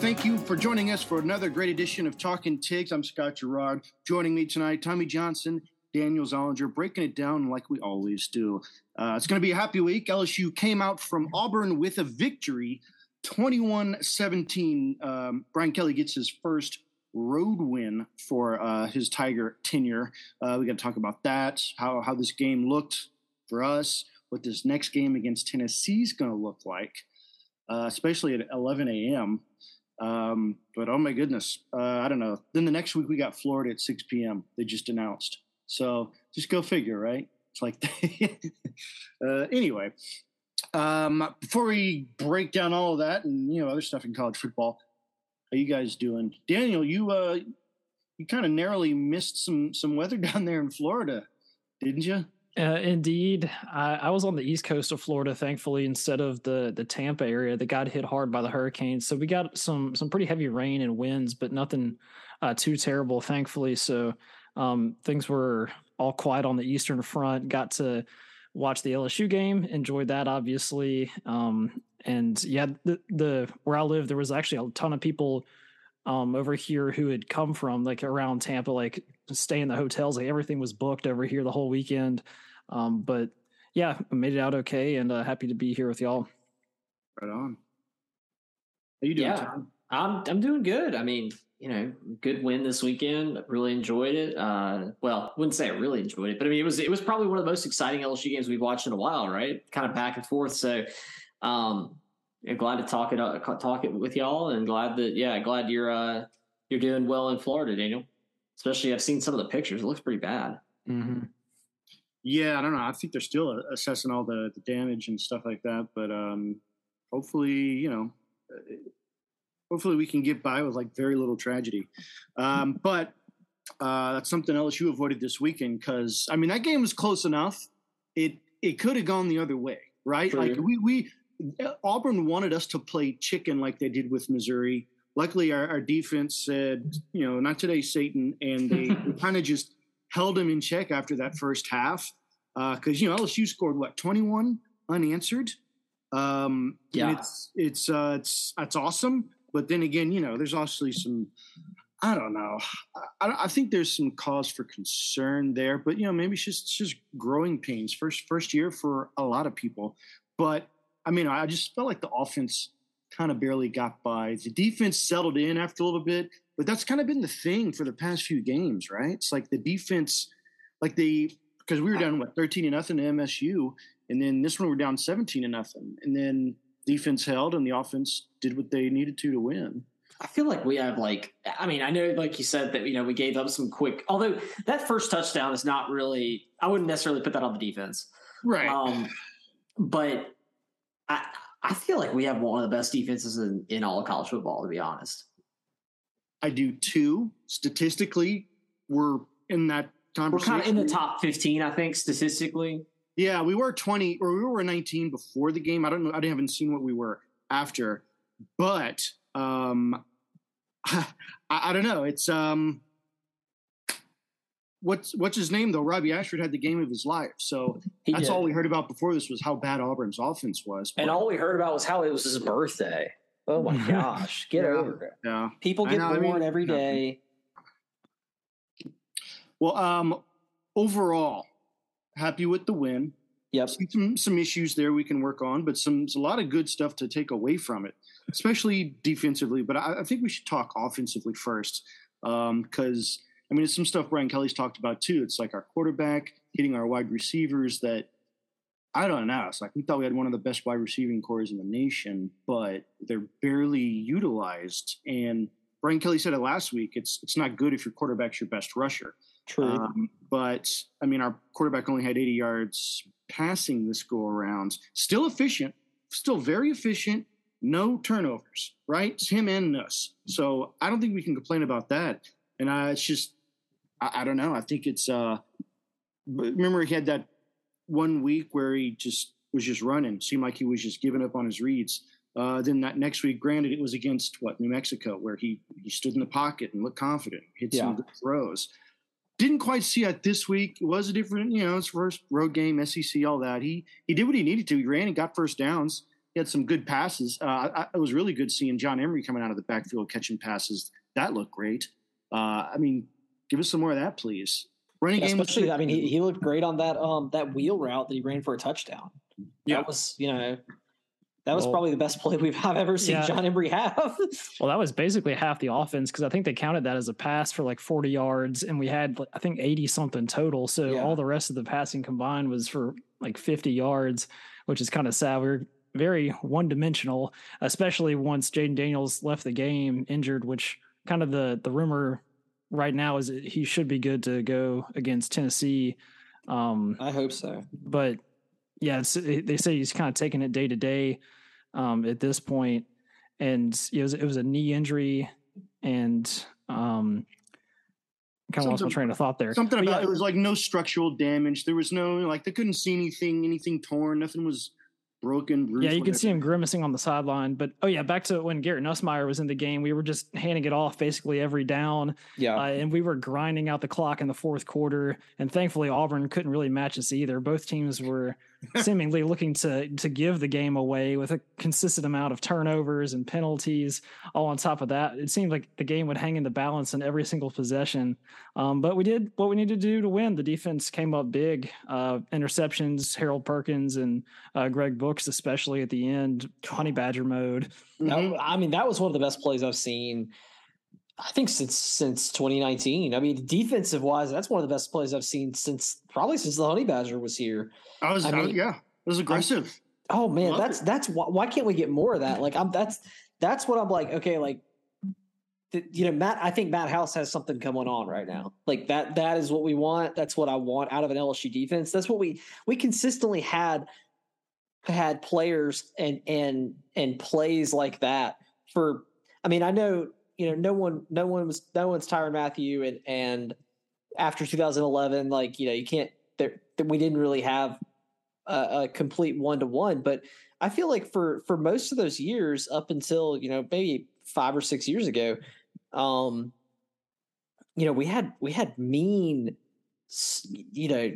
Thank you for joining us for another great edition of Talking Tigs. I'm Scott Gerard. Joining me tonight, Tommy Johnson, Daniel Zollinger, breaking it down like we always do. Uh, it's going to be a happy week. LSU came out from Auburn with a victory, 21 17. Um, Brian Kelly gets his first road win for uh, his Tiger tenure. Uh, we got to talk about that, how, how this game looked for us, what this next game against Tennessee is going to look like, uh, especially at 11 a.m. Um, but oh my goodness, uh, I don't know. Then the next week we got Florida at 6 p.m. They just announced. So just go figure, right? It's like, uh, anyway. Um, before we break down all of that and you know other stuff in college football, how you guys doing? Daniel, you uh, you kind of narrowly missed some some weather down there in Florida, didn't you? Uh, indeed, I, I, was on the east coast of Florida, thankfully, instead of the the Tampa area that got hit hard by the hurricanes. So we got some some pretty heavy rain and winds, but nothing uh, too terrible, thankfully. So um, things were all quiet on the eastern front. Got to watch the LSU game, enjoyed that obviously, um, and yeah, the, the where I live, there was actually a ton of people um, over here who had come from like around Tampa, like stay in the hotels. Like everything was booked over here the whole weekend. Um, but yeah, I made it out okay and uh, happy to be here with y'all. Right on. How you doing? Yeah, Tom? I'm I'm doing good. I mean, you know, good win this weekend. Really enjoyed it. Uh, well, wouldn't say I really enjoyed it, but I mean, it was it was probably one of the most exciting LSU games we've watched in a while, right? Kind of back and forth. So, um, glad to talk it uh, talk it with y'all, and glad that yeah, glad you're uh you're doing well in Florida, Daniel. Especially, I've seen some of the pictures. It looks pretty bad. Mm-hmm. Yeah, I don't know. I think they're still assessing all the, the damage and stuff like that, but um, hopefully, you know, uh, hopefully we can get by with like very little tragedy. Um, but uh, that's something LSU avoided this weekend because I mean that game was close enough. It it could have gone the other way, right? Like we we Auburn wanted us to play chicken like they did with Missouri. Luckily, our, our defense said, you know, not today, Satan, and they kind of just held him in check after that first half. Because uh, you know LSU scored what twenty one unanswered. Um, yeah, it's it's uh, it's that's awesome. But then again, you know, there's obviously some. I don't know. I, I, think there's some cause for concern there, but you know, maybe it's just it's just growing pains. First first year for a lot of people, but I mean, I just felt like the offense kind of barely got by. The defense settled in after a little bit, but that's kind of been the thing for the past few games, right? It's like the defense, like they because we were down what thirteen to nothing to MSU, and then this one we're down seventeen to nothing, and then defense held and the offense did what they needed to to win. I feel like we have like I mean I know like you said that you know we gave up some quick although that first touchdown is not really I wouldn't necessarily put that on the defense right um, but I I feel like we have one of the best defenses in, in all of college football to be honest I do too statistically we're in that conversation we're kind of in the top 15 I think statistically yeah, we were 20 or we were 19 before the game. I don't know. I haven't seen what we were after, but um, I, I don't know. It's um, what's what's his name though? Robby Ashford had the game of his life. So he that's did. all we heard about before this was how bad Auburn's offense was. But, and all we heard about was how it was his birthday. Oh my gosh, get yeah, over it. Yeah. People get know, born I mean, every day. Well, um, overall, happy with the win. Yep. Some some issues there we can work on, but some a lot of good stuff to take away from it, especially defensively. But I, I think we should talk offensively first, because um, I mean it's some stuff Brian Kelly's talked about too. It's like our quarterback hitting our wide receivers that I don't know. It's like we thought we had one of the best wide receiving cores in the nation, but they're barely utilized. And Brian Kelly said it last week. It's it's not good if your quarterback's your best rusher. True. Um, but I mean, our quarterback only had 80 yards passing this go around. Still efficient, still very efficient. No turnovers, right? It's him and us. So I don't think we can complain about that. And uh, it's just, I, I don't know. I think it's. uh Remember, he had that one week where he just was just running. Seemed like he was just giving up on his reads. Uh, then that next week, granted, it was against what New Mexico, where he he stood in the pocket and looked confident, hit yeah. some good throws. Didn't quite see it this week. It was a different, you know, his first road game, SEC, all that. He he did what he needed to. He ran and got first downs. he had some good passes. Uh, I, it was really good seeing John Emery coming out of the backfield catching passes. That looked great. Uh, I mean, give us some more of that, please. Running yeah, game, especially. I mean, he, he looked great on that um that wheel route that he ran for a touchdown. Yeah, that was you know that was well, probably the best play we've I've ever seen yeah. John Emery have. well, that was basically half the offense because I think they counted that as a pass for like 40 yards, and we had I think 80 something total. So yeah. all the rest of the passing combined was for like 50 yards, which is kind of sad. We are very one dimensional, especially once Jayden Daniels left the game injured, which kind of the the rumor right now is that he should be good to go against Tennessee. Um, I hope so. But yeah, they say he's kind of taking it day to day um, at this point, and it was it was a knee injury, and um, kind of lost my train of thought there. Something about yeah, it was like no structural damage. There was no like they couldn't see anything, anything torn. Nothing was broken. Bruised, yeah, you whatever. can see him grimacing on the sideline. But oh yeah, back to when Garrett Nussmeier was in the game, we were just handing it off basically every down. Yeah, uh, and we were grinding out the clock in the fourth quarter. And thankfully, Auburn couldn't really match us either. Both teams were seemingly looking to to give the game away with a consistent amount of turnovers and penalties. All on top of that, it seemed like the game would hang in the balance in every single possession. Um, but we did what we needed to do to win. The defense came up big, uh, interceptions, Harold Perkins and uh, Greg Brooks, especially at the end, honey badger mode. Mm-hmm. I mean, that was one of the best plays I've seen. I think since since 2019. I mean, defensive wise, that's one of the best plays I've seen since probably since the Honey Badger was here. I was, I mean, yeah, it was aggressive. I'm, oh man, that's it. that's why, why can't we get more of that? Like, I'm that's that's what I'm like. Okay, like you know, Matt. I think Matt House has something going on right now. Like that. That is what we want. That's what I want out of an LSU defense. That's what we we consistently had had players and and and plays like that for. I mean, I know you know, no one, no one was, no one's Tyrann Mathieu, and and after 2011, like you know, you can't. There, we didn't really have a, a complete one to one, but I feel like for for most of those years, up until you know maybe five or six years ago, um, you know, we had we had mean, you know,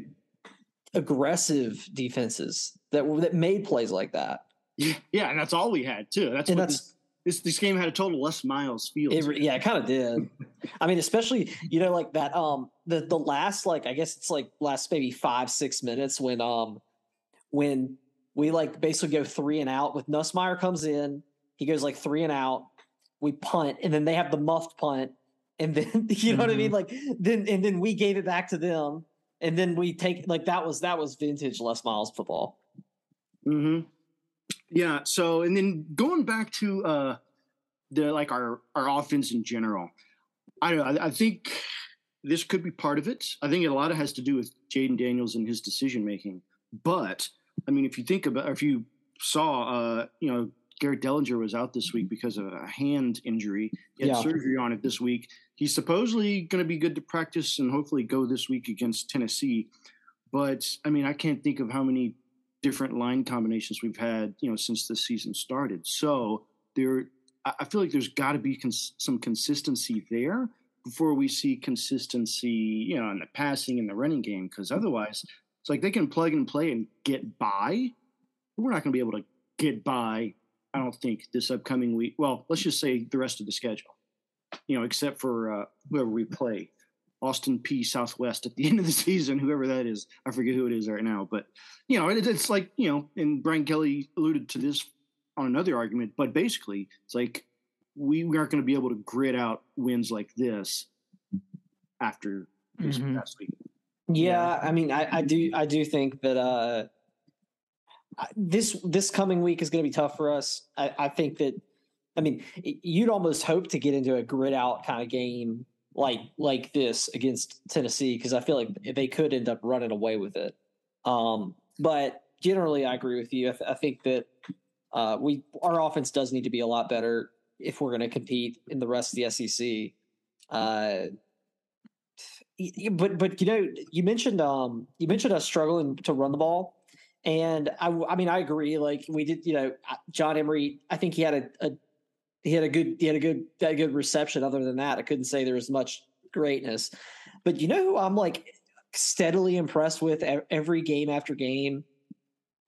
aggressive defenses that that made plays like that. Yeah, and that's all we had too. That's and that's this this game had a total Les Miles feel. It, yeah, it kind of did. I mean, especially you know like that um the the last like I guess it's like last maybe five six minutes when um when we like basically go three and out with Nussmeier comes in he goes like three and out we punt and then they have the muffed punt and then you know mm-hmm. what I mean mm-hmm. like then and then we gave it back to them and then we take like that was that was vintage Les Miles football. Hmm. Yeah. So, and then going back to uh, the like our our offense in general, I I, I think this could be part of it. I think a lot of has to do with Jayden Daniels and his decision making. But I mean, if you think about, if you saw, uh, you know, Garrett Dellinger was out this week because of a hand injury. He had yeah. surgery on it this week. He's supposedly going to be good to practice and hopefully go this week against Tennessee. But I mean, I can't think of how many different line combinations we've had, you know, since the season started. So there, I feel like there's got to be cons- some consistency there before we see consistency, you know, in the passing and the running game. Because otherwise, it's like they can plug and play and get by. We're not going to be able to get by. I don't think this upcoming week. Well, let's just say the rest of the schedule, you know, except for uh, whoever we play. Austin Peay Southwest at the end of the season, whoever that is. I forget who it is right now, but you know, it, it's like you know, and Brian Kelly alluded to this on another argument, but basically, it's like we, aren't going to be able to grid out wins like this after this mm-hmm. past week. Yeah, I mean, I, I do, I do think that uh, this this coming week is going to be tough for us. I, I think that, I mean, you'd almost hope to get into a grid out kind of game like like this against Tennessee because I feel like they could end up running away with it. Um, but generally, I agree with you. I, th- I think that uh, we our offense does need to be a lot better if we're going to compete in the rest of the SEC. Uh, but but you know you mentioned um you mentioned us struggling to run the ball and I, I mean I agree like we did you know John Emery I think he had a, a he had a good he had a good a good reception. Other than that, I couldn't say there was much greatness. But you know who I'm like steadily impressed with every game after game?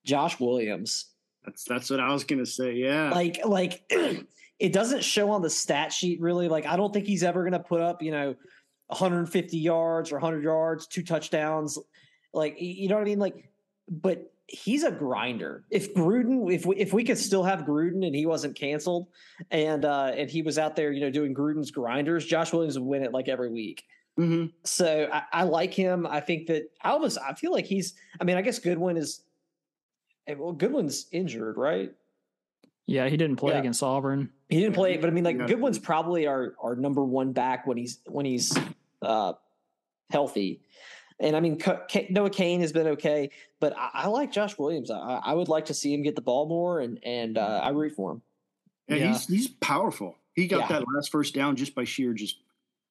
Josh Williams. That's that's what I was gonna say. Yeah. Like like it doesn't show on the stat sheet really. Like I don't think he's ever gonna put up, you know, 150 yards or 100 yards, two touchdowns. Like you know what I mean? Like, but he's a grinder. If Gruden, if we if we could still have Gruden and he wasn't canceled, and uh and he was out there, you know, doing Gruden's grinders, Josh Williams would win it like every week. hmm So I, I like him. I think that I almost I feel like he's. I mean, I guess Goodwin is. eh, Well, Goodwin's injured, right? Yeah, he didn't play Yeah. against Auburn. He didn't play, but I mean, like Yeah. Goodwin's probably our our number one back when he's when he's uh healthy. And I mean, Ca- Ca- Noah Cain has been okay, but I, I like Josh Williams. I, I would like to see him get the ball more, and and uh, I root for him. Yeah, Yeah. he's he's powerful. He got Yeah. that last first down just by sheer just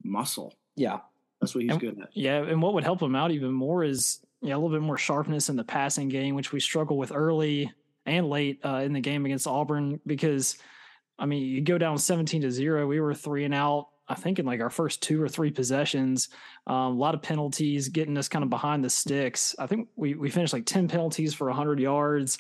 muscle. Yeah, That's what he's And- good at. Yeah, and what would help him out even more is yeah, a little bit more sharpness in the passing game, which we struggle with early and late uh, in the game against Auburn. Because I mean, you go down seventeen to zero. We were three and out. I think in like our first two or three possessions, um, a lot of penalties, getting us kind of behind the sticks. I think we we finished like ten penalties for hundred yards,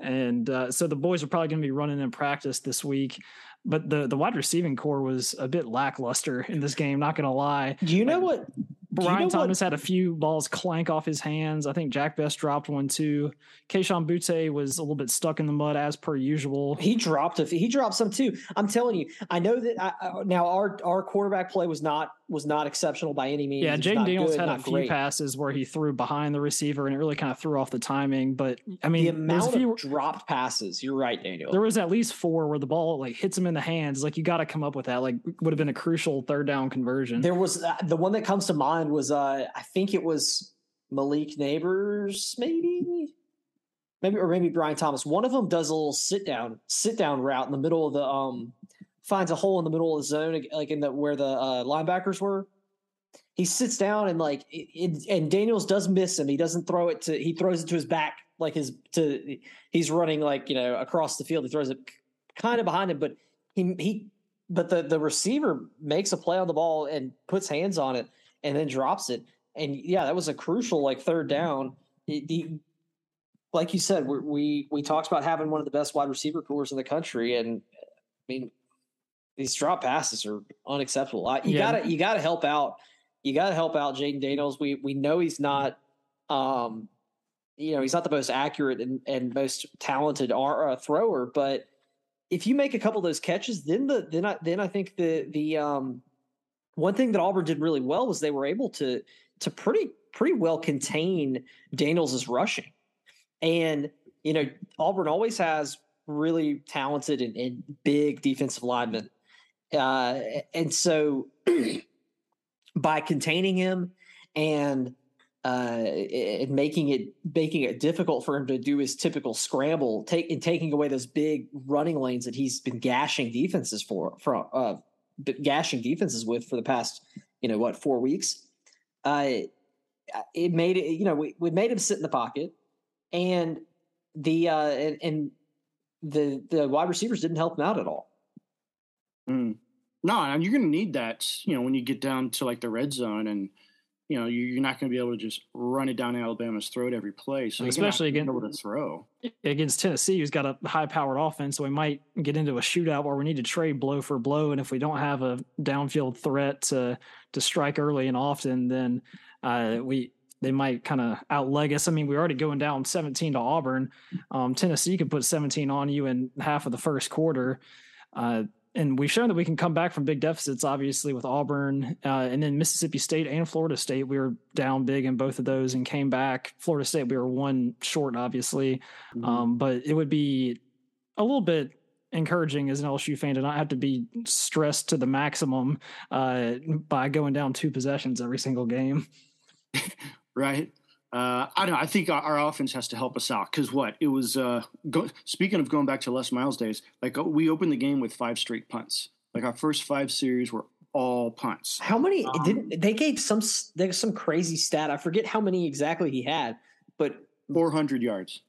and uh, so the boys are probably going to be running in practice this week. But the the wide receiving core was a bit lackluster in this game. Not going to lie. do you know what? Do you Brian know what- Thomas had a few balls clank off his hands. I think Jack Bech dropped one too. Kayshon Boutte was a little bit stuck in the mud as per usual. He dropped a he dropped some too. I'm telling you, I know that I, I- now our our quarterback play was not was not exceptional by any means. Yeah, Jayden Daniels good, had a few great. passes where he threw behind the receiver and it really kind of threw off the timing. But I mean, the amount few, of dropped passes. You're right, Daniel. there was at least four where the ball like hits him in the hands. Like you got to come up with that. Like would have been a crucial third down conversion. There was uh, the one that comes to mind was uh I think it was Malik Nabers, maybe, maybe or maybe Brian Thomas. One of them does a little sit down sit down route in the middle of the um finds a hole in the middle of the zone, like in the where the uh, linebackers were. He sits down and like it, it, and Daniels does miss him. He doesn't throw it to he throws it to his back like his to he's running like you know across the field. He throws it kind of behind him, but he he but the the receiver makes a play on the ball and puts hands on it and then drops it. And yeah, that was a crucial like third down. The- like you said, we we we talked about having one of the best wide receiver cores in the country, and I mean these drop passes are unacceptable. I, you Yeah. gotta you gotta help out. You gotta help out Jayden Daniels. We we know he's not. Um, you know he's not the most accurate and, and most talented ar- uh, thrower, but if you make a couple of those catches, then the then I then I think the the um one thing that Auburn did really well was they were able to to pretty pretty well contain Daniels' rushing. And you know, Auburn always has really talented and, and big defensive linemen. Uh, and so by containing him and uh, and making it making it difficult for him to do his typical scramble, take and taking away those big running lanes that he's been gashing defenses for from uh, gashing defenses with for the past you know what four weeks. Uh, it made it you know we, we made him sit in the pocket, and the uh, and, and the the wide receivers didn't help him out at all. Mm. No, and you're going to need that. You know, when you get down to like the red zone, and you know you- you're not going to be able to just run it down Alabama's throat every play. So you're gonna have Especially to be again- able to throw. against Tennessee, who's got a high powered offense. So we might get into a shootout where we need to trade blow for blow. And if we don't have a downfield threat to to strike early and often, then uh, we they might kind of outleg us. I mean, we're already going down 17 to Auburn. Um, Tennessee could put 17 on you in half of the first quarter. Uh, and we've shown that we can come back from big deficits, obviously, with Auburn uh, and then Mississippi State and Florida State. We were down big in both of those and came back. Florida State, we were one short, obviously. Mhm. Um, but it would be a little bit encouraging as an LSU fan to not have to be stressed to the maximum uh, by going down two possessions every single game. right? Uh, I don't know. I think our, our offense has to help us out because what it was. Uh, go, speaking of going back to Les Miles days, like uh, we opened the game with five straight punts. Like our first five series were all punts. How many Um, didn't they gave some s- there's some crazy stat. I forget how many exactly he had, but Four hundred yards,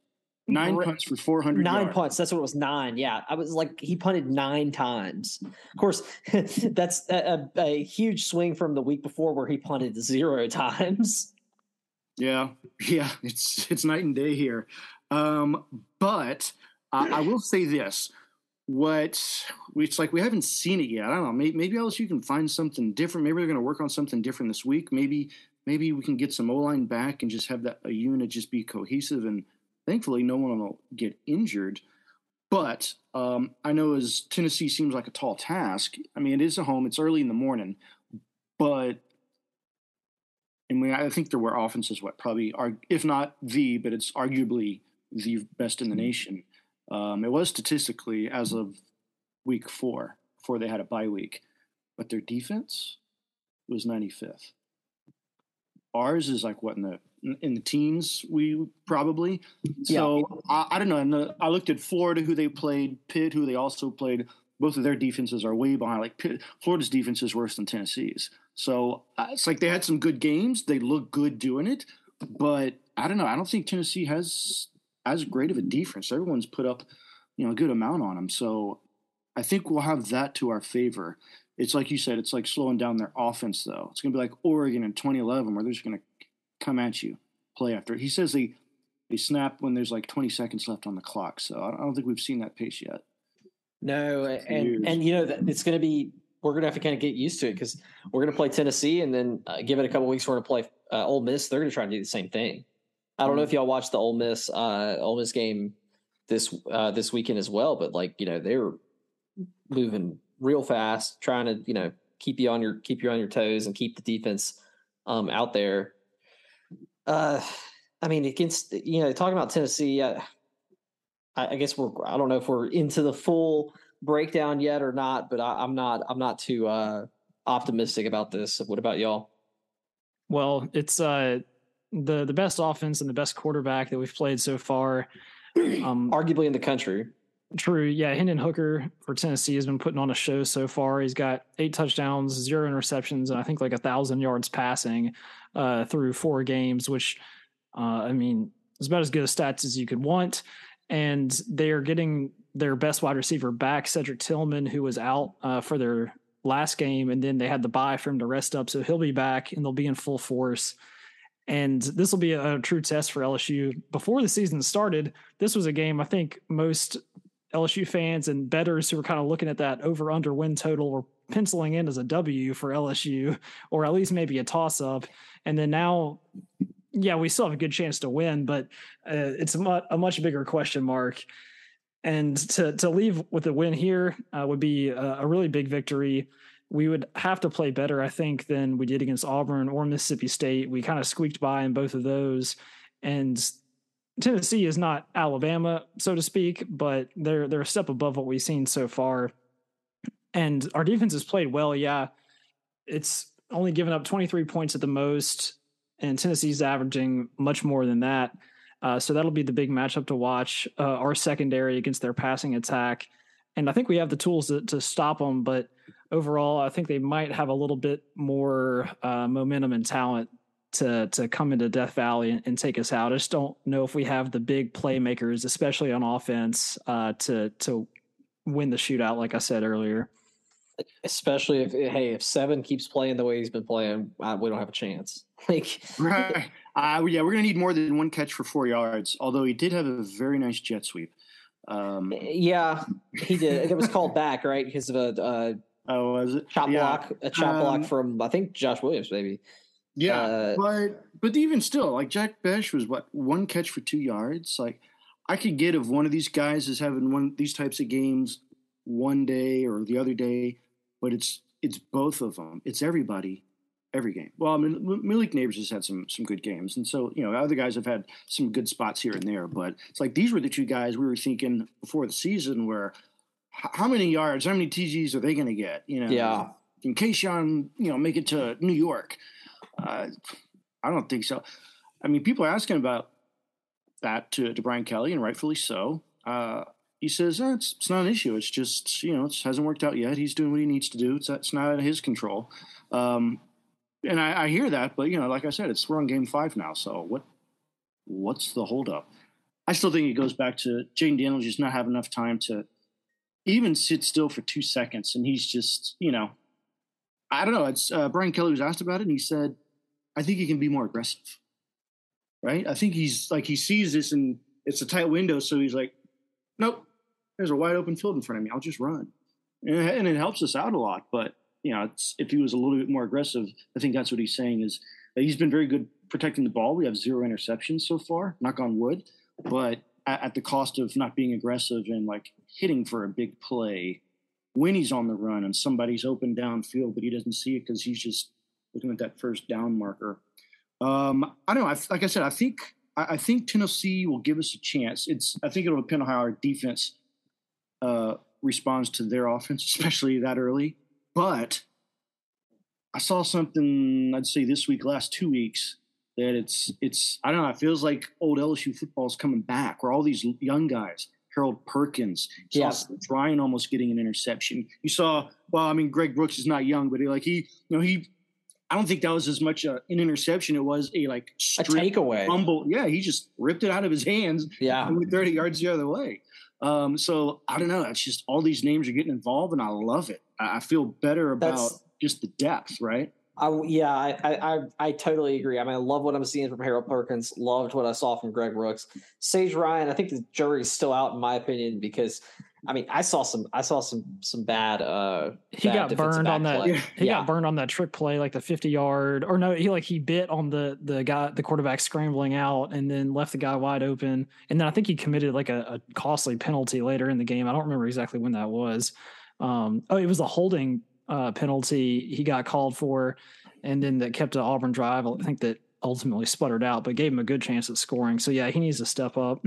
nine Great. punts for four hundred. nine yards. punts. That's what it was. Nine. Yeah, I was like he punted nine times. Of course, that's a, a, a huge swing from the week before where he punted zero times. Yeah, yeah, it's it's night and day here. Um, but I, I will say this: what it's like we haven't seen it yet. I don't know. Maybe, maybe LSU can find something different. Maybe they're going to work on something different this week. Maybe maybe we can get some O line back and just have that a unit just be cohesive. And thankfully, no one will get injured. But um, I know as Tennessee seems like a tall task. I mean, it is a home. It's early in the morning, but and we, I think there were offenses what probably are if not the, but it's arguably the best in the nation. Um, it was statistically as of week four before they had a bye week, but their defense was 95th. Ours is like what in the in the teens we probably. So yeah. I, I, don't know. The, I looked at Florida who they played, Pitt who they also played. Both of their defenses are way behind. Like Pitt, Florida's defense is worse than Tennessee's. So uh, it's like they had some good games. They look good doing it, but I don't know. I don't think Tennessee has as great of a defense. Everyone's put up, you know, a good amount on them. So I think we'll have that to our favor. It's like you said, it's like slowing down their offense, though. It's going to be like Oregon in 2011, where they're just going to come at you play after. He says they they snap when there's like 20 seconds left on the clock. So I don't think we've seen that pace yet. No, and years. and you know it's going to be we're going to have to kind of get used to it because we're going to play Tennessee, and then uh, give it a couple weeks. We're going to play uh, Ole Miss. They're going to try and do the same thing. I don't know if y'all watched the Ole Miss uh, Ole Miss game this uh, this weekend as well, but like you know they're moving real fast, trying to you know keep you on your keep you on your toes and keep the defense um, out there. Uh, I mean, against you know talking about Tennessee, uh, I, I, guess we're I don't know if we're into the full breakdown yet or not, but I, am not I'm not too uh, optimistic about this. What about y'all? Well, it's uh the the best offense and the best quarterback that we've played so far. Um, Arguably in the country. True. Yeah. Hendon Hooker for Tennessee has been putting on a show so far. He's got eight touchdowns, zero interceptions, and I think like a thousand yards passing uh, through four games, which, uh, I mean, is about as good a stats as you could want. And they are getting their best wide receiver back, Cedric Tillman, who was out uh, for their last game. And then they had the buy for him to rest up. So he'll be back and they'll be in full force. And this will be a, a true test for LSU. Before the season started, this was a game I think most LSU fans and betters who were kind of looking at that over under win total were penciling in as a W for LSU, or at least maybe a toss up. And then now, yeah, we still have a good chance to win, but uh, it's a, mu- a, much bigger question mark. And to to leave with a win here uh, would be a, a really big victory we would have to play better, I think, than we did against Auburn or Mississippi State. We kind of squeaked by in both of those. And Tennessee is not Alabama, so to speak, but they're they're a step above what we've seen so far. And our defense has played well, yeah. It's only given up 23 points at the most, and Tennessee's averaging much more than that. Uh, so that'll be the big matchup to watch. Uh, our secondary against their passing attack, and I think we have the tools to, to stop them. But overall, I think they might have a little bit more uh, momentum and talent to to come into Death Valley and, and, take us out. I just don't know if we have the big playmakers, especially on offense, uh, to to win the shootout. Like I said earlier, especially if hey, if Seven keeps playing the way he's been playing, uh, we don't have a chance. Like right, uh, yeah, we're gonna need more than one catch for four yards. Although he did have a very nice jet sweep. Um, yeah, he did. it was called back right because of a uh, Oh, was it chop yeah. block? A chop um, block from I think Josh Williams, maybe. Yeah, uh, but but even still, like Jack Bech was what one catch for two yards. Like I could get if one of these guys is having one these types of games one day or the other day, but it's it's both of them. It's everybody, every game. Well, I mean, Malik Nabers has had some some good games, and so you know other guys have had some good spots here and there. But it's like these were the two guys we were thinking before the season where how many yards, how many TGs are they going to get? You know, yeah. In Kayshon, you know, make it to New York. Uh, I don't think so. I mean, people are asking about that to, to Brian Kelly, and rightfully so. Uh, he says oh, it's, it's not an issue. It's just you know it hasn't worked out yet. He's doing what he needs to do. It's it's not out of his control. Um, and I, I, hear that, but you know, like I said, it's we're on game five now. So what what's the holdup? I still think it goes back to Jayden Daniels just not have enough time to even sit still for two seconds, and he's just, you know, I don't know. It's uh, Brian Kelly was asked about it, and he said, "I think he can be more aggressive." Right? I think he's like he sees this, and it's a tight window, so he's like, nope, there's a wide open field in front of me. I'll just run, and, and it helps us out a lot. But you know, if he was a little bit more aggressive, I think that's what he's saying is he's been very good protecting the ball. We have zero interceptions so far, knock on wood, but at, at the cost of not being aggressive and like hitting for a big play when he's on the run and somebody's open downfield, but he doesn't see it because he's just looking at that first down marker. Um, I don't know. I, like I said, I think I, I, think Tennessee will give us a chance. It's I think it'll depend on how our defense uh, responds to their offense, especially that early. But I saw something I'd say this week, last two weeks, that it's it's I don't know. It feels like old LSU football is coming back, where all these young guys, Harold Perkins, Yeah. Ryan almost getting an interception. You saw, well, I mean, Greg Brooks is not young, but he, like he, you know, he. I don't think that was as much a, an interception. It was a like A straight takeaway. fumble. Yeah, he just ripped it out of his hands yeah. and went 30 yards the other way. Um, so I don't know. It's just all these names are getting involved, and I love it. I, I feel better about That's- just the depth, right? I, yeah, I, I, I, I totally agree. I mean, I love what I'm seeing from Harold Perkins. Loved what I saw from Greg Brooks. Sage Ryan, I think the jury's still out in my opinion because, I mean, I saw some, I saw some, some bad. uh He bad got burned on that. play. He Yeah. got burned on that trick play, like the 50 yard, or no, he like he bit on the the guy, the quarterback scrambling out, and then left the guy wide open. And then I think he committed like a, a costly penalty later in the game. I don't remember exactly when that was. Um, oh, it was a holding uh, penalty he got called for, and then that kept an Auburn drive. I think that ultimately sputtered out, but gave him a good chance at scoring. So yeah, he needs to step up.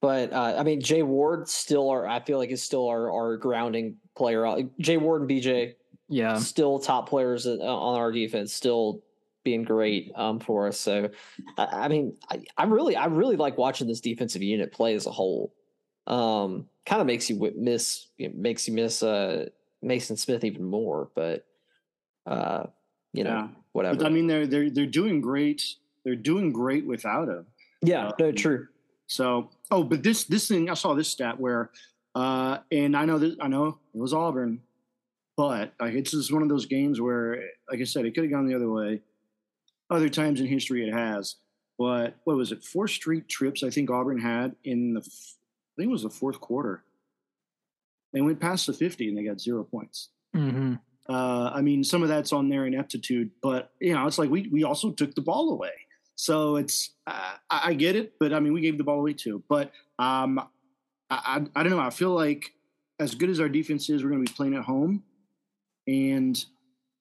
But uh, I mean, Jay Ward still are. I feel like is still our, our grounding player. Uh, Jay Ward and BJ Yeah, still top players uh, on our defense, still being great um, for us. So, I, I mean, I, I really, I really like watching this defensive unit play as a whole. Um, kind of makes you miss, makes you miss uh, Maason Smith even more. But, uh, you know, Yeah. whatever. But I mean, they're they're they're doing great. They're doing great without him. yeah, no, um, true. So, oh, but this this thing I saw this stat where, uh, and I know that I know it was Auburn, but like it's just one of those games where, like I said, it could have gone the other way. Other times in history, it has. But what was it? Four straight trips I think Auburn had in the, I think it was the fourth quarter. They went past the fifty and they got zero points. hmm Uh, I mean, some of that's on their ineptitude, but you know, it's like we we also took the ball away. So it's uh, I, I get it, but I mean, we gave the ball away too. But um, I, I I don't know. I feel like as good as our defense is, we're going to be playing at home, and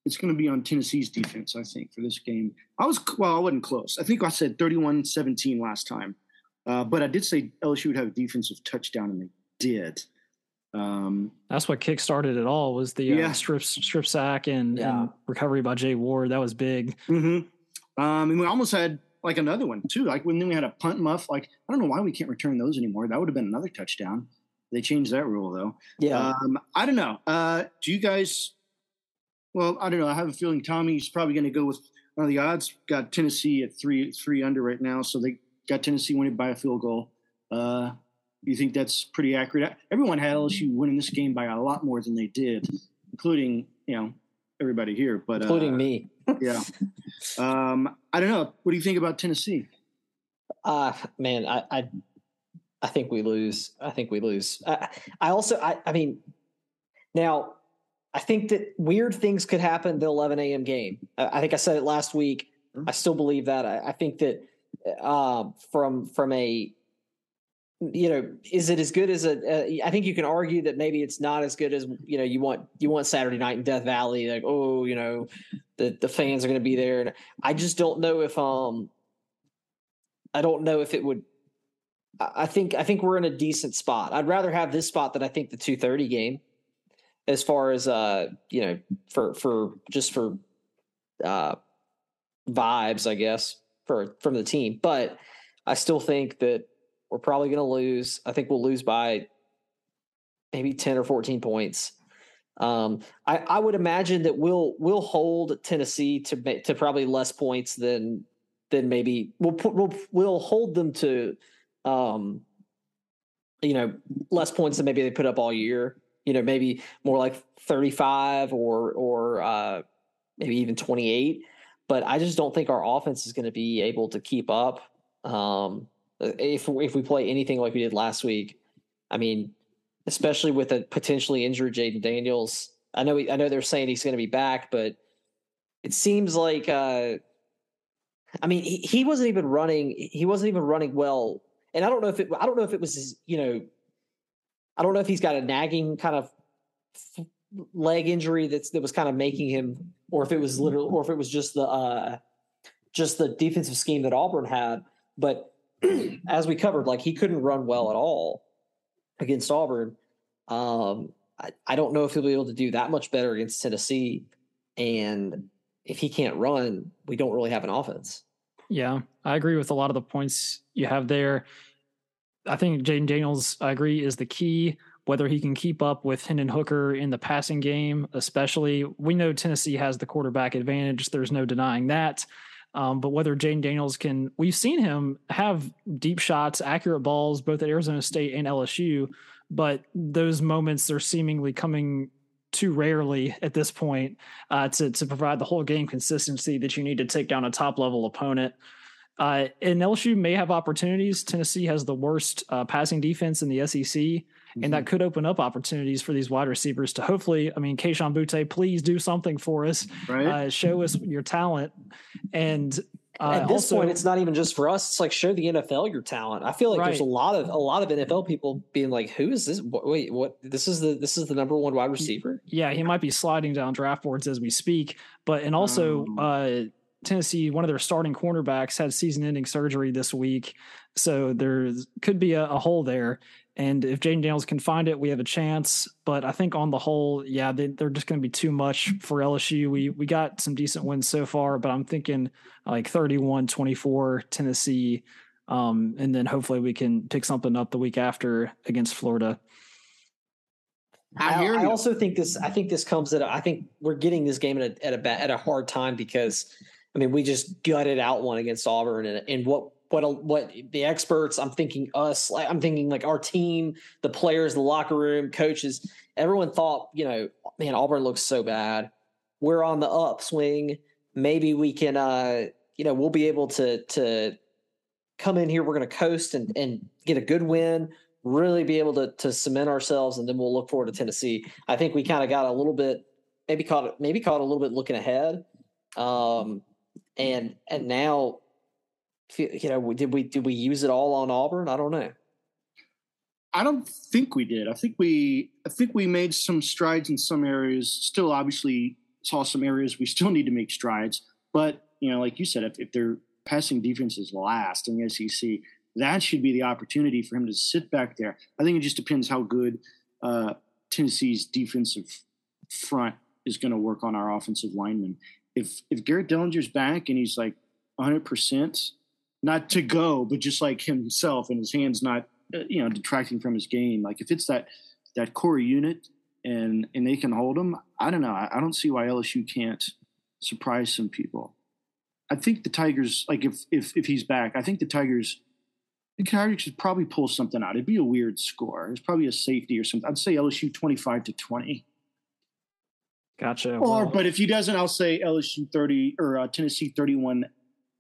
it's going to be on Tennessee's defense. I think for this game, I was well, I wasn't close. I think I said 31-17 last time, uh, but I did say LSU would have a defensive touchdown, and they did. Um, That's what kickstarted it all was the uh, Yeah. strip strip sack and, Yeah. and recovery by Jay Ward. That was big. hmm Um, and we almost had like another one too. Like when then we had a punt muff. Like I don't know why we can't return those anymore. That would have been another touchdown. They changed that rule though. Yeah. Um, I don't know. Uh, do you guys? Well, I don't know. I have a feeling Tommy's probably going to go with uh, the odds. Got Tennessee at three three under right now, so they got Tennessee winning by a field goal. Uh, you think that's pretty accurate? Everyone had LSU winning this game by a lot more than they did, including you know everybody here, but including uh, me. yeah. Um, I don't know. What do you think about Tennessee? Uh man, I, I I think we lose. I think we lose. I, I also I, I mean now I think that weird things could happen the 11 a.m. game. I, I think I said it last week. I still believe that. I, I think that uh, from from a you know, is it as good as a? I think you can argue that maybe it's not as good as you know. You want you want Saturday night in Death Valley, like oh, you know, the the fans are going to be there, and I just don't know if um, I don't know if it would. I think I think we're in a decent spot. I'd rather have this spot than I think the two thirty game, as far as uh, you know, for for just for uh vibes, I guess, for from the team. But I still think that we're probably going to lose. I think we'll lose by maybe 10 or 14 points. Um, I, I would imagine that we'll we'll hold Tennessee to to probably less points than than maybe we'll put we'll we'll hold them to um you know less points than maybe they put up all year. You know, maybe more like 35 or or uh maybe even 28. But I just don't think our offense is going to be able to keep up. Um, if if we play anything like we did last week, I mean, especially with a potentially injured Jayden Daniels. I know. I know they're saying he's going to be back, but it seems like. Uh, I mean, he, he wasn't even running. He wasn't even running well, and I don't know if it. I don't know if it was his. You know, I don't know if he's got a nagging kind of leg injury that's that was kind of making him, or if it was literally, or if it was just the uh, just the defensive scheme that Auburn had. But as we covered, like he couldn't run well at all against Auburn. Um, I, I don't know if he'll be able to do that much better against Tennessee. And if he can't run, we don't really have an offense. Yeah, I agree with a lot of the points you have there. I think Jayden Daniels, I agree, is the key. Whether he can keep up with Hendon Hooker in the passing game, especially, we know Tennessee has the quarterback advantage. There's no denying that. Um, but whether Jayden Daniels can, we've seen him have deep shots, accurate balls, both at Arizona State and LSU. But those moments are seemingly coming too rarely at this point uh, to to provide the whole game consistency that you need to take down a top level opponent. Uh, and LSU may have opportunities. Tennessee has the worst uh, passing defense in the SEC, mm-hmm. and that could open up opportunities for these wide receivers to hopefully. I mean, Kayshon Boutte, please do something for us. Right. Uh, show us your talent. And uh, At this also, point, it's not even just for us. It's like show the NFL your talent. I feel like right. there's a lot of a lot of NFL people being like, "Who is this? Wait, what? This is the this is the number one wide receiver." Yeah, he might be sliding down draft boards as we speak. But and also, um, uh, Tennessee, one of their starting cornerbacks had season-ending surgery this week, so there could be a, a hole there. And if Jayden Daniels can find it, we have a chance. But I think on the whole, yeah, they, are just going to be too much for LSU. We we got some decent wins so far, but I'm thinking like 31 24 Tennessee. Um, and then hopefully we can pick something up the week after against Florida. I, I also think this. I think this comes at. A, I think we're getting this game at a at a at a hard time because, I mean, we just gutted out one against Auburn, and and what what what the experts i'm thinking us i'm thinking like our team the players the locker room coaches everyone thought you know man auburn looks so bad. We're on the upswing. Maybe we can uh you know we'll be able to to come in here. We're going to coast and and get a good win really be able to to cement ourselves and then we'll look forward to tennessee. I think we kind of got a little bit maybe caught maybe caught a little bit looking ahead um and and now you know, did we did we use it all on Auburn? I don't know. I don't think we did. I think we I think we made some strides in some areas. Still, obviously, saw some areas we still need to make strides. But you know, like you said, if, if their passing defense is last in the SEC, that should be the opportunity for him to sit back there. I think it just depends how good uh, Tennessee's defensive front is going to work on our offensive linemen. If if Garrett Dellinger's back and he's like 100 percent, not to go, but just like himself and his hands not, uh, you know, detracting from his game. Like if it's that that core unit and and they can hold him, I don't know. I, I don't see why LSU can't surprise some people. I think the Tigers, like if if if he's back, I think the Tigers, the Tigers should probably pull something out. It'd be a weird score. It's probably a safety or something. I'd say LSU twenty five to twenty. Gotcha. Or, well, but if he doesn't, I'll say LSU thirty or uh, Tennessee thirty one,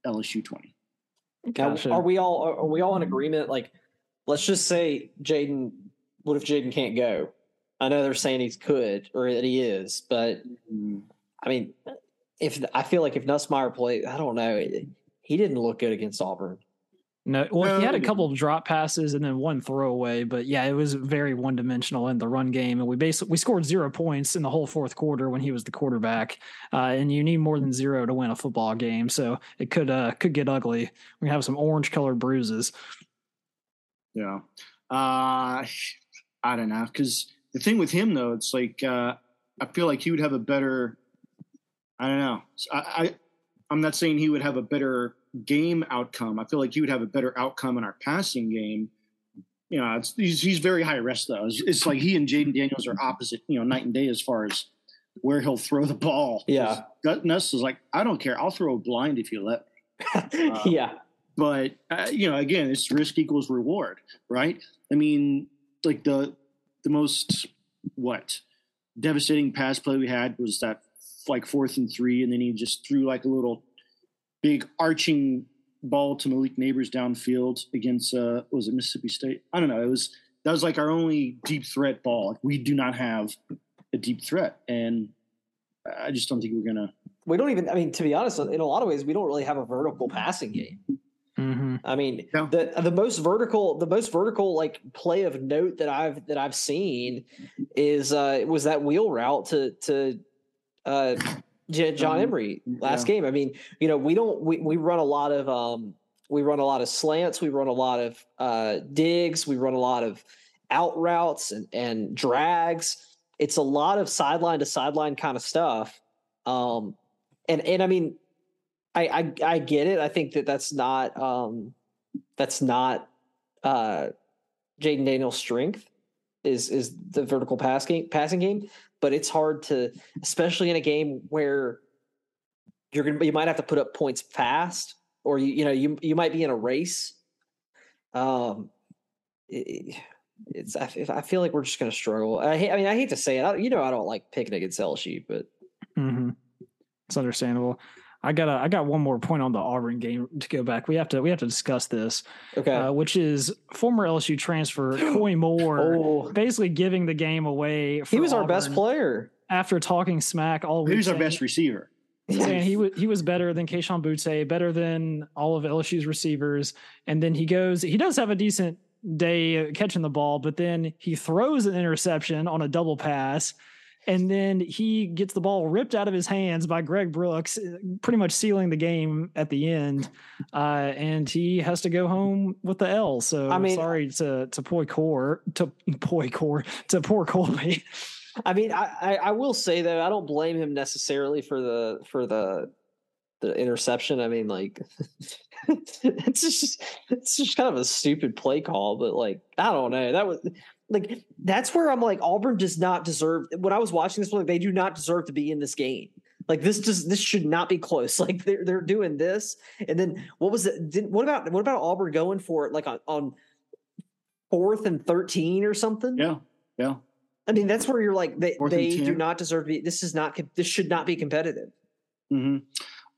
LSU twenty. Gotcha. Now, are we all are we all in agreement? Like, let's just say Jayden. What if Jayden can't go? I know they're saying he could or that he is, but I mean, if I feel like if Nussmeier played, I don't know. He didn't look good against Auburn. No, well, no, he had a couple of drop passes and then one throwaway, but yeah, it was very one dimensional in the run game. And we basically we scored zero points in the whole fourth quarter when he was the quarterback. Uh, and you need more than zero to win a football game, so it could uh, could get ugly. We have some orange colored bruises. Yeah, uh, I don't know because the thing with him though, it's like uh, I feel like he would have a better. I don't know. I, I I'm not saying he would have a better game outcome. I feel like he would have a better outcome in our passing game. You know, he's, he's very high risk though. It's, it's like he and Jayden Daniels are opposite, you know, night and day as far as where he'll throw the ball. Yeah, Nuss is like, I don't care. I'll throw a blind if you let me. Uh, yeah, but uh, you know, again, it's risk equals reward, right? I mean, like the the most what devastating pass play we had was that like fourth and three, and then he just threw like a little big arching ball to Malik Nabers downfield against uh was it Mississippi State? I don't know. It was that was like our only deep threat ball. Like, we do not have a deep threat, and I just don't think we're gonna. We don't even. I mean, to be honest, in a lot of ways, we don't really have a vertical passing game. Mm-hmm. I mean, Yeah. the the most vertical, the most vertical like play of note that I've that I've seen is uh was that wheel route to to uh J- John Mhm. Emery last Yeah. game. I mean, you know, we don't we we run a lot of um we run a lot of slants, we run a lot of uh digs, we run a lot of out routes and and drags. It's a lot of sideline to sideline kind of stuff. Um and and I mean I, I I get it. I think that that's not um that's not uh Jayden Daniels' strength is is the vertical pass game, passing game, but it's hard to especially in a game where you're gonna you might have to put up points fast or you you know you you might be in a race. Um it- it's I feel like we're just gonna struggle. I hate, I mean I hate to say it. I, you know I don't like picking against LSU, but Mm-hmm. It's understandable. I got a, I got one more point on the Auburn game to go back. We have to we have to discuss this, okay. uh, which is former LSU transfer Koy Moore oh, basically giving the game away. he for was our best player. after talking smack all week. Who's our best receiver? saying he was he was better than Kayshon Boutte, better than all of LSU's receivers, and then he goes. He does have a decent day catching the ball, but then he throws an interception on a double pass, and then he gets the ball ripped out of his hands by Greg Brooks, pretty much sealing the game at the end, uh, and he has to go home with the L. So I mean- sorry to to Poi Core to Poi Core to poor Colby. I mean, I, I I will say though, I don't blame him necessarily for the for the the interception. I mean, like it's just it's just kind of a stupid play call, but like I don't know. That was like that's where I'm like Auburn does not deserve. When I was watching this, like they do not deserve to be in this game. Like this just this should not be close. Like they're they're doing this, and then what was it? Did, what about what about Auburn going for it like on on fourth and thirteen or something? Yeah, yeah. I mean, that's where you're like they Fourth they do not deserve to be. This is not. This should not be competitive. hmm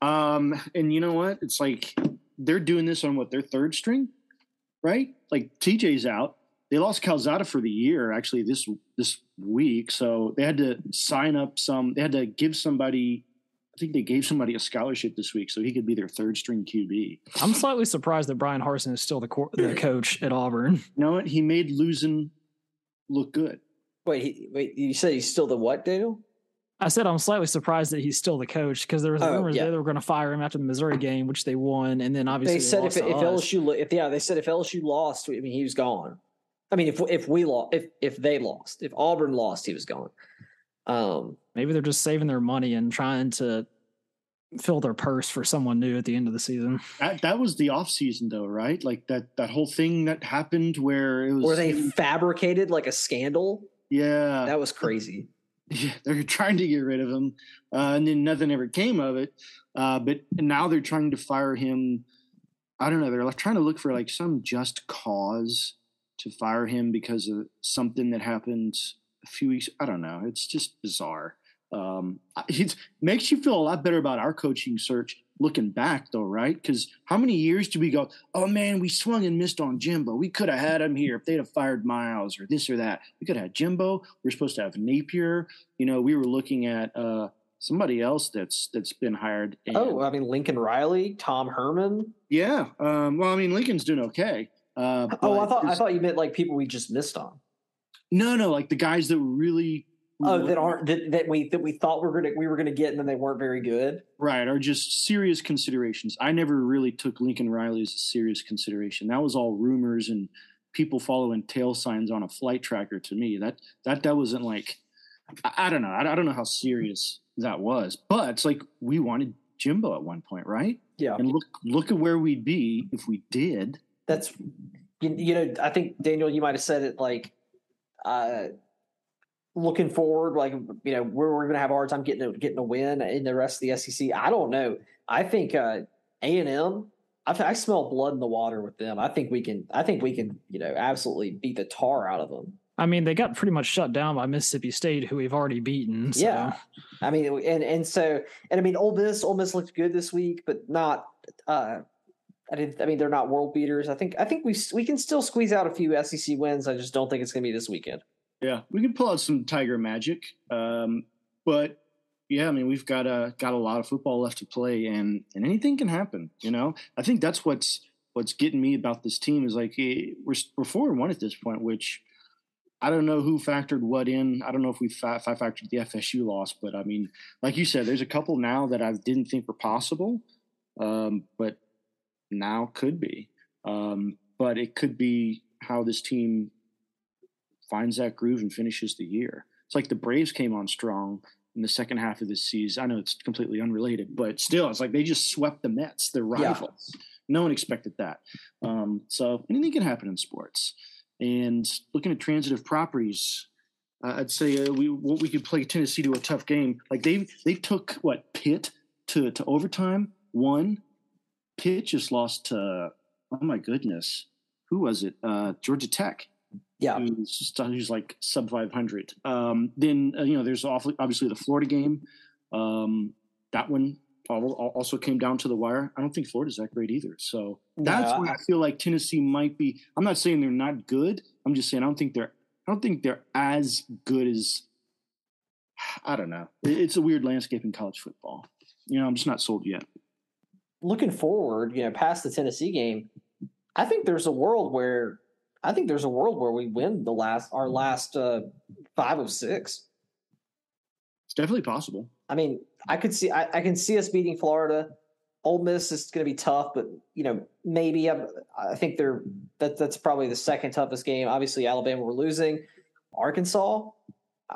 Um, and you know what? It's like they're doing this on what their third string, right? Like TJ's out. They lost Calzada for the year actually this this week, so they had to sign up some. They had to give somebody. I think they gave somebody a scholarship this week, so he could be their third string QB. I'm slightly surprised that Bryan Harsin is still the cor- the coach at Auburn. You know what? He made losing look good. Wait, he, wait. You said he's still the what, Daniel? I said I'm slightly surprised that he's still the coach because there was Oh, rumors yeah. that they were going to fire him after the Missouri game, which they won, and then obviously They said if lost if to us. LSU if yeah they said if LSU lost, I mean he was gone. I mean if if we lost if if they lost if Auburn lost he was gone. Um, maybe they're just saving their money and trying to fill their purse for someone new at the end of the season. That that was the off season though, right? Like that that whole thing that happened where it was where they fabricated like a scandal. yeah That was crazy. yeah, they're trying to get rid of him, uh, and then nothing ever came of it. Uh, but now they're trying to fire him. I don't know. They're trying to look for like some just cause to fire him because of something that happened a few weeks. I don't know. It's just bizarre. Um, it makes you feel a lot better about our coaching search looking back, though, right? Because how many years do we go? Oh man, we swung and missed on Jimbo. We could have had him here if they'd have fired Miles or this or that. We could have had Jimbo. We are supposed to have Napier. You know, we were looking at uh, somebody else that's that's been hired. and- Oh, I mean Lincoln Riley, Tom Herman. yeah. Um, well, I mean, Lincoln's doing okay. Uh, Oh, I thought I thought you meant like people we just missed on. no, no, like the guys that were really. Oh, that aren't that, that we that we thought we were gonna we were gonna get and then they weren't very good. Right, are just serious considerations. I never really took Lincoln Riley as a serious consideration. That was all rumors and people following tail signs on a flight tracker to me. That that that wasn't like I, I don't know. I, I don't know how serious that was. But it's like we wanted Jimbo at one point, right? Yeah, And look look at where we'd be if we did. That's you, you know I think Daniel you might have said it like uh looking forward like you know we're, we're gonna have a hard time getting a, getting a win in the rest of the SEC. I don't know. I think uh A and M. I, I smell blood in the water with them. I think we can. I think we can. You know, absolutely beat the tar out of them. I mean, they got pretty much shut down by Mississippi State, who we've already beaten. So. Yeah. I mean, and and so and I mean, Ole Miss, Ole Miss looked good this week, but not uh I didn't. I mean, they're not world beaters. I think. I think we we can still squeeze out a few SEC wins. I just don't think it's going to be this weekend. Yeah, we can pull out some Tiger magic, um, but yeah, I mean we've got a got a lot of football left to play, and and anything can happen. You know, I think that's what's what's getting me about this team is like eh, we're we're four and one at this point, which I don't know who factored what in. I don't know if we fa- if I factored the FSU loss, but I mean, like you said, there's a couple now that I didn't think were possible, um, but now could be. Um, but it could be how this team finds that groove and finishes the year. It's like the Braves came on strong in the second half of this season. I know it's completely unrelated, but still, it's like they just swept the Mets, their rivals. Yeah. No one expected that. Um, so anything can happen in sports. And looking at transitive properties, uh, I'd say uh, we what we could play Tennessee to a tough game. Like they they took what Pitt to to overtime, won. Pitt just lost to oh my goodness, who was it? Uh, Georgia Tech. Yeah, who's, who's like sub five hundred. Um, then uh, you know there's obviously the Florida game. Um, that one also came down to the wire. I don't think Florida's that great either. So that's why I feel like Tennessee might be. I'm not saying they're not good. I'm just saying I don't think they're. I don't think they're as good as. I don't know. It's a weird landscape in college football. You know, I'm just not sold yet. Looking forward, you know, past the Tennessee game, I think there's a world where I think there's a world where we win the last our last uh, five of six. It's definitely possible. I mean, I could see I, I can see us beating Florida. Ole Miss is going to be tough, but you know maybe I'm, i think they're that that's probably the second toughest game. Obviously, Alabama we're losing. Arkansas,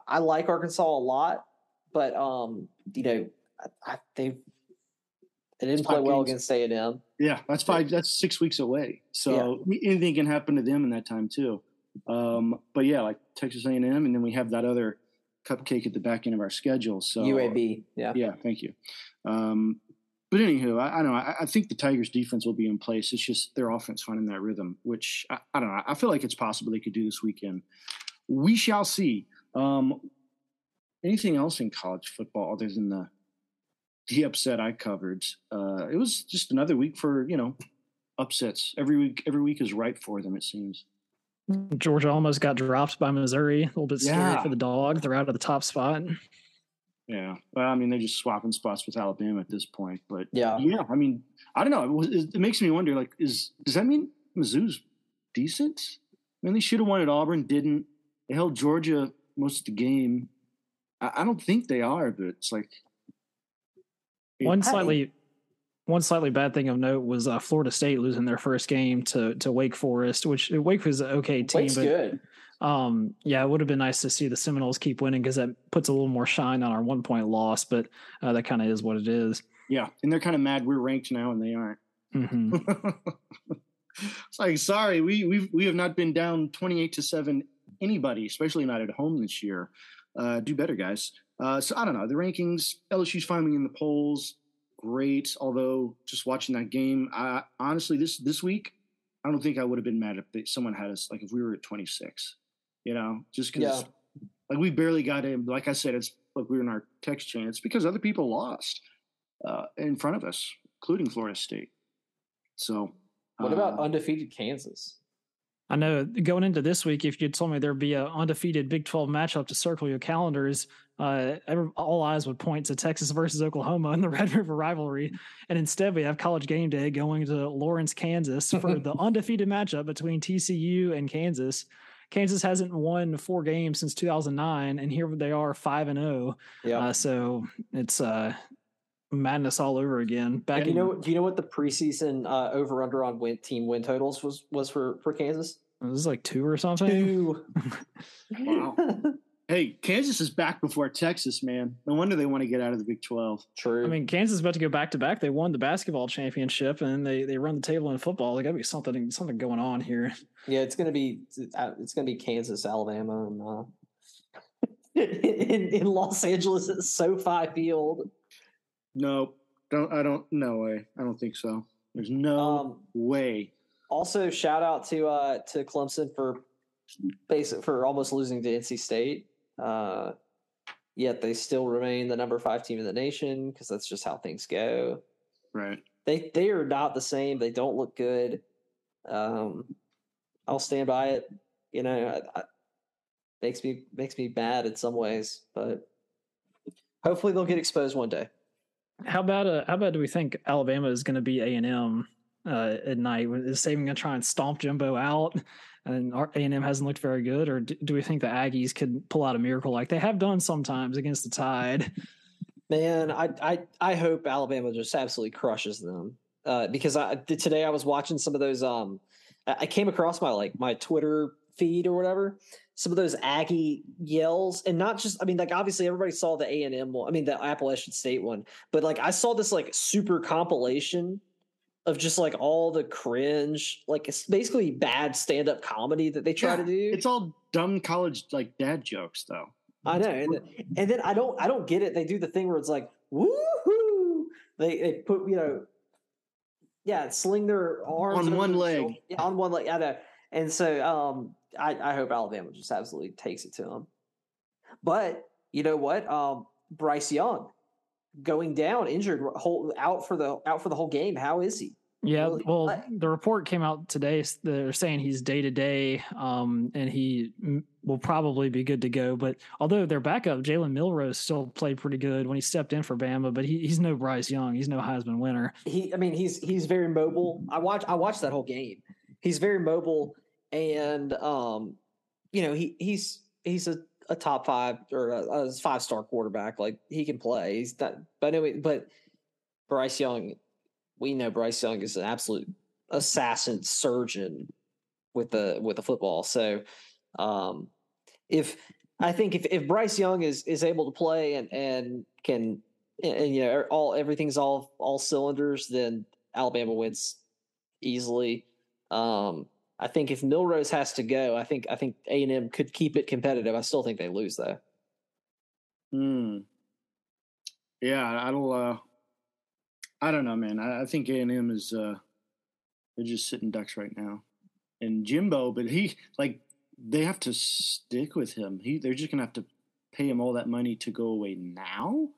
I like Arkansas a lot, but um, you know I, I they they didn't play well games. against A and M. Yeah, that's five. That's six weeks away. So yeah. anything can happen to them in that time too. Um, but yeah, like Texas A and M, and then we have that other cupcake at the back end of our schedule. So UAB, yeah, yeah. Thank you. Um, but anywho, I, I don't know. I, I, think the Tigers' defense will be in place. It's just their offense finding that rhythm, which I, I, don't know. I feel like it's possible they could do this weekend. We shall see. Um, anything else in college football other than the the upset I covered? Uh, it was just another week for you know upsets. Every week, every week is right for them. It seems. Georgia almost got dropped by Missouri. A little bit scary yeah. for the dog. They're out of the top spot. Yeah. Well, I mean, they're just swapping spots with Alabama at this point. But yeah, yeah. I mean, I don't know. It, it makes me wonder. Like, is does that mean Mizzou's decent? I mean, they should have won at Auburn. Didn't they held Georgia most of the game? I, I don't think they are, but it's like one slightly one slightly bad thing of note was uh, Florida State losing their first game to to Wake Forest, which Wake was an okay team. Wake's but, good. Um, yeah, it would have been nice to see the Seminoles keep winning because that puts a little more shine on our one point loss. But uh, that kind of is what it is. Yeah, and they're kind of mad we're ranked now and they aren't. Mm-hmm. it's like sorry, we we we have not been down twenty eight to seven anybody, especially not at home this year. Uh, do better, guys. Uh, so I don't know the rankings. LSU's finally in the polls great. Although just watching that game, I honestly this this week, I don't think I would have been mad if they, someone had us like if we were at 26. You know, just because yeah. like we barely got in. Like I said, it's like we were in our text chain. It's because other people lost uh, in front of us, including Florida State. So, what about uh, undefeated Kansas? I know going into this week, if you told me there'd be an undefeated Big 12 matchup to circle your calendars, uh, all eyes would point to Texas versus Oklahoma in the Red River rivalry. And instead, we have college game day going to Lawrence, Kansas for the undefeated matchup between TCU and Kansas. Kansas hasn't won four games since 2009, and here they are, five and zero. Oh. Yeah. Uh, so it's uh, madness all over again. Back you in, know, do you know what the preseason uh, over under on win, team win totals was was for for Kansas? This is like two or something. Two. wow. Hey, Kansas is back before Texas, man. No wonder they want to get out of the Big Twelve. True. I mean, Kansas is about to go back to back. They won the basketball championship, and they they run the table in football. There got to be something something going on here. Yeah, it's gonna be it's gonna be Kansas, Alabama, and uh, in, in Los Angeles at SoFi Field. No, don't. I don't. No way. I don't think so. There's no um, way. Also, shout out to uh to Clemson for basic for almost losing to NC State. Uh, yet they still remain the number five team in the nation because that's just how things go. Right. They they are not the same. They don't look good. Um, I'll stand by it. You know, I, I, makes me makes me bad in some ways, but hopefully they'll get exposed one day. How about uh, how about do we think Alabama is going to be A and M uh, at night? Is Saban going to try and stomp Jimbo out? And A and M hasn't looked very good, or do, do we think the Aggies could pull out a miracle like they have done sometimes against the Tide? Man, I I I hope Alabama just absolutely crushes them. Uh, because I today I was watching some of those. Um, I came across my like my Twitter feed or whatever. Some of those Aggie yells, and not just. I mean, like obviously everybody saw the A and M one. I mean, the Appalachian State one, but like I saw this like super compilation of just like all the cringe, like it's basically bad stand up comedy that they try Yeah, to do. It's all dumb college like dad jokes though. I know, and then, and then I don't I don't get it. They do the thing where it's like woohoo. They they put you know, yeah, sling their arms On one leg. yeah, on one leg. I know, and so um, I I hope Alabama just absolutely takes it to them. But you know what? Um, Bryce Young going down injured, whole out for the out for the whole game. How is he? Yeah, well, the report came out today. They're saying he's day to day, um, and he will probably be good to go. But although their backup Jalen Milroe still played pretty good when he stepped in for Bama, but he, he's no Bryce Young. He's no Heisman winner. he i mean he's he's very mobile i watch i watched that whole game he's very mobile and um you know he he's he's a, a top five or a, a five star quarterback like he can play he's not but anyway but bryce young we know bryce young is an absolute assassin surgeon with the with the football so um if i think if if bryce young is is able to play and and can and, and, you know all everything's all all cylinders, then Alabama wins easily. Um, I think if Milroe has to go, I think I think A and M could keep it competitive. I still think they lose though. Hmm. Yeah, I don't. Uh, I don't know, man. I, I think A and M is. Uh, they're just sitting ducks right now, and Jimbo, but he like they have to stick with him. He they're just gonna have to pay him all that money to go away now.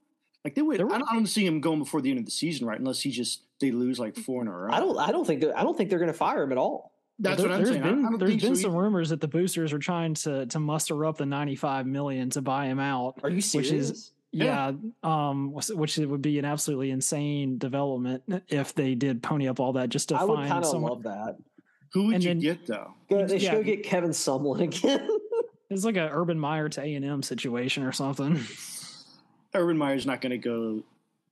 Like they would. I don't, I don't see him going before the end of the season, right? Unless he just they lose like four in a row. I don't I don't think they're, I don't think they're going to fire him at all. That's There- what I'm there's saying. I- Been, I don't there's think been so some either. rumors that the boosters are trying to to muster up the 95 million to buy him out. Are you Which serious? is- Yeah, um, which- which would be an absolutely insane development if they did pony up all that just to I would find kind of someone. love that. Who would and you then- get though? Go, they should Yeah. go get Kevin Sumlin again. It's like a Urban Meyer to A and M situation or something. Urban Meyer's not going to go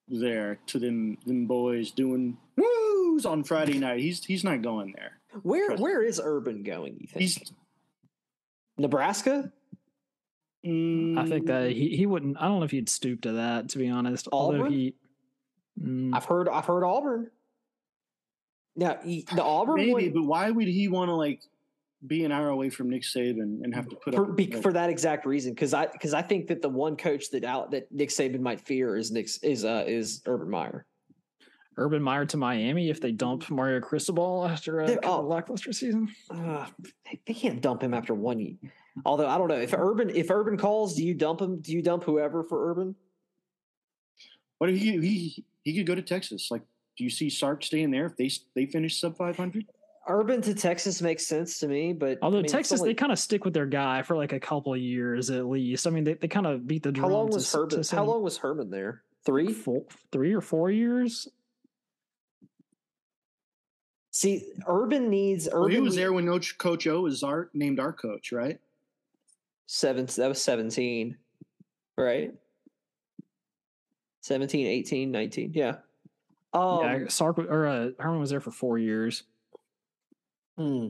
there to them them boys doing woos on Friday night. He's he's not going there. Where where is Urban going? You think He's Nebraska? mm, I think that he, he wouldn't. I don't know if he'd stoop to that, to be honest. Although Auburn? he, Mm, I've heard I've heard Auburn. Now he- the Auburn maybe, one, but why would he want to like be an hour away from Nick Saban and have to put for, up be, like, for that exact reason because I because I think that the one coach that out that Nick Saban might fear is Nick is uh is Urban Meyer. Urban Meyer to Miami if they dump Mario Cristobal after a They're- oh. lackluster season. Uh, they- they can't dump him after one year. Although I don't know if Urban if Urban calls, do you dump him? Do you dump whoever for Urban? what if he he he could go to Texas? Like, do you see Sark staying there if they they finish sub five hundred? Urban to Texas makes sense to me, but Although I mean, Texas, only- they kind of stick with their guy for like a couple of years at least. I mean, they, they kind of beat the drum. how long was to Herman? send How long was Herman there? Three. Four, three or four years. See, Urban needs Urban. Well, he was there when Coach, coach O was our named our coach, right? seven that was 17 right 17 18 19 yeah um yeah, Sark or uh, Herman was there for four years. hmm.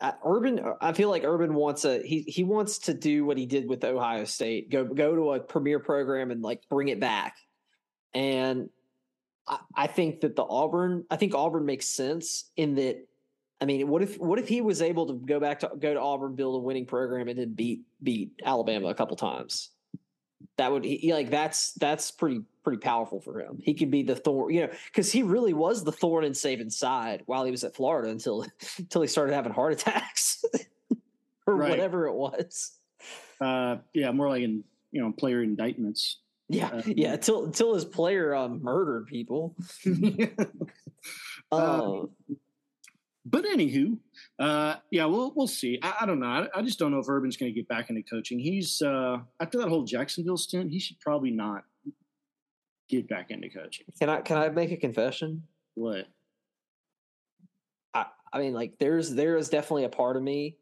Uh, urban i feel like urban wants a he he wants to do what he did with ohio state go go to a premier program and like bring it back and I, I think that the auburn i think auburn makes sense in that I mean, what if what if he was able to go back to go to Auburn, build a winning program, and then beat beat Alabama a couple times? That would he, like that's that's pretty pretty powerful for him. He could be the thorn, you know, because he really was the thorn in Saban's side while he was at Florida until until he started having heart attacks or Right. whatever it was. Uh, yeah, more like in you know player indictments. Yeah, Um, yeah. Till until his player um, murdered people. Uh, Um, but anywho, uh, yeah, we'll we'll see. I, I don't know. I, I just don't know if Urban's going to get back into coaching. He's uh, after that whole Jacksonville stint, he should probably not get back into coaching. can I can I make a confession? What? I, I mean, like there's there is definitely a part of me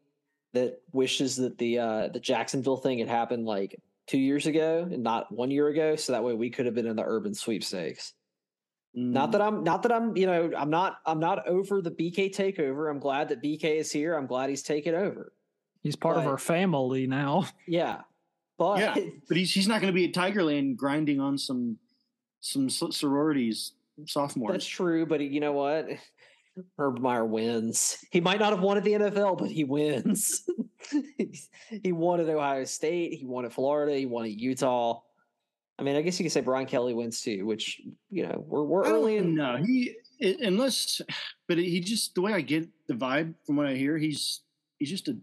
that wishes that the uh the Jacksonville thing had happened like two years ago and not one year ago, so that way we could have been in the urban sweepstakes. Not Mm. that I'm not that I'm you know I'm not I'm not over the BK takeover. I'm glad that BK is here. I'm glad he's taken over. He's part of our family now. Yeah, but Yeah. But he's he's not going to be at Tigerland grinding on some some sororities sophomores. that's true. But you know what? Herb Meyer wins. He might not have won at the NFL, but he wins. he won at Ohio State. He won at Florida. He won at Utah. I mean, I guess you could say Brian Kelly wins too, which you know we're we're oh, early in. know. He it, unless, but he just the way I get the vibe from what I hear, he's he's just a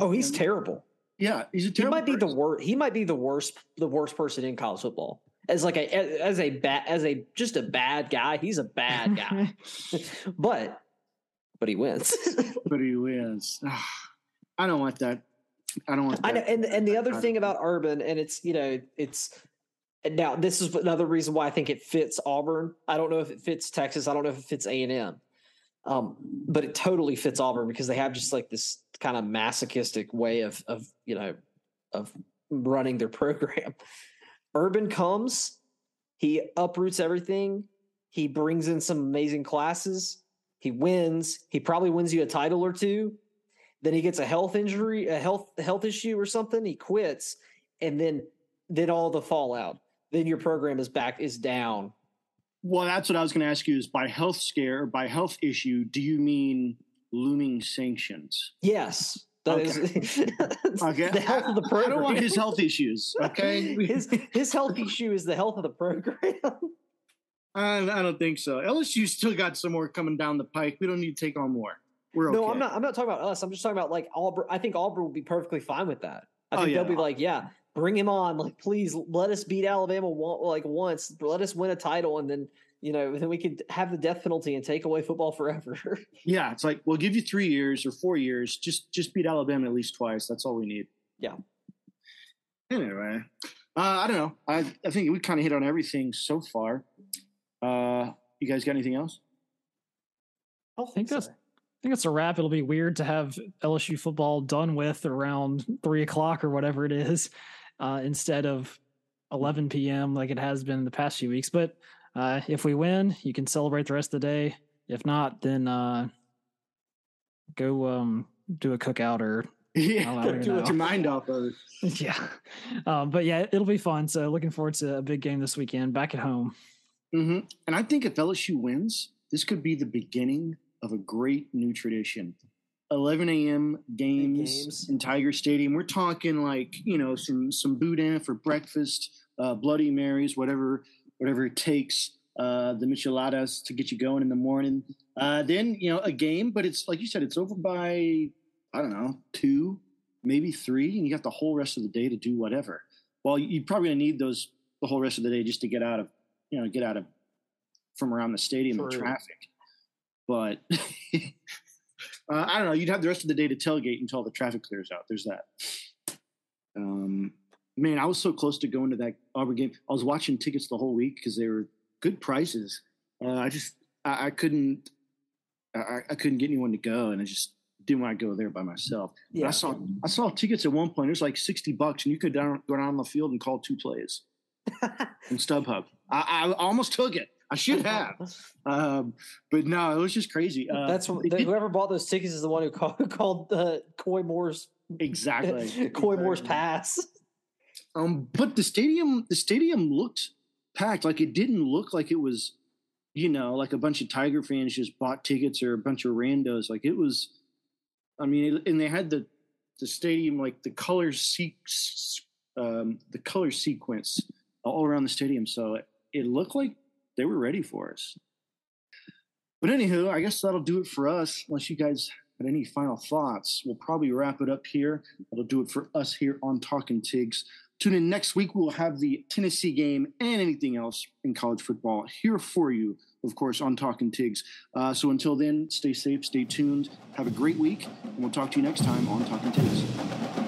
Oh, he's Yeah. terrible. yeah. He's a He terrible might be the worst. He might be the worst. The worst person in college football. As like a as- as a bad as a just a bad guy. He's a bad guy. but but he wins. but he wins. I don't want that. I don't want. That. I know, and and the other thing about Urban, and it's you know, it's now this is another reason why I think it fits Auburn. I don't know if it fits Texas. I don't know if it fits A and M, um, but it totally fits Auburn because they have just like this kind of masochistic way of of you know of running their program. Urban comes, he uproots everything. He brings in some amazing classes. He wins. He probably wins you a title or two then he gets a health injury, a health health issue or something. He quits, and then then all the fallout. Then your program is back is down. Well, that's what I was going to ask you. Is by health scare by health issue? Do you mean looming sanctions? Yes, that is Okay, the health of the program. I don't want his health issues. Okay, his his health issue is the health of the program. I, I don't think so. LSU still got some more coming down the pike. We don't need to take on more. We're okay. No, I'm not. I'm not talking about us. I'm just talking about like Auburn. I think Auburn will be perfectly fine with that. I Oh, think yeah. they'll be like, yeah, bring him on. Like, please let us beat Alabama one, like once. Let us win a title, and then you know, then we could have the death penalty and take away football forever. Yeah, it's like we'll give you three years or four years. Just just beat Alabama at least twice. That's all we need. Yeah. Anyway, uh, I don't know. I I think we kind of hit on everything so far. Uh, you guys got anything else? I think that's- I think it's a wrap. It'll be weird to have LSU football done with around three o'clock or whatever it is, uh, instead of 11 p.m. like it has been in the past few weeks. But uh, if we win, you can celebrate the rest of the day. If not, then uh, go um, do a cookout or Yeah, I don't know. your mind off of it. yeah. Um, but yeah, it'll be fun. So looking forward to a big game this weekend back at home. hmm And I think if LSU wins, this could be the beginning of a great new tradition. 11 a.m. games, games. in Tiger Stadium. We're talking like you know some some boudin for breakfast, uh, Bloody Marys, whatever whatever it takes. Uh, the micheladas to get you going in the morning. Uh, then you know a game, but it's like you said, it's over by I don't know two, maybe three, and you got the whole rest of the day to do whatever. Well, you- you're probably gonna need those the whole rest of the day just to get out of you know get out of from around the stadium and traffic. But uh, I don't know. You'd have the rest of the day to tailgate until the traffic clears out. There's that. Um, man, I was so close to going to that Auburn game. I was watching tickets the whole week because they were good prices. Uh, I just I, I couldn't I, I couldn't get anyone to go, and I just didn't want to go there by myself. But Yeah. I saw I saw tickets at one point. It was like sixty bucks, and you could down, go down on the field and call two plays in StubHub. I, I almost took it. I should have, um, but no, it was just crazy. Uh, That's the, whoever bought those tickets is the one who called, called uh, Koy Moore's exactly Koy Moore's pass. Um, but the stadium, the stadium looked packed. Like it didn't look like it was, you know, like a bunch of Tiger fans just bought tickets or a bunch of randos. Like it was, I mean, and they had the the stadium like the color se- um, the color sequence all around the stadium. So it, it looked like they were ready for us. But anywho, I guess that'll do it for us. Unless you guys had any final thoughts, we'll probably wrap it up here. That'll do it for us here on Talking Tigs Tune in next week. We'll have the Tennessee game and anything else in college football here for you, of course, on Talking Tigs. Uh, so until then, stay safe, stay tuned, have a great week, and we'll talk to you next time on Talking Tigs.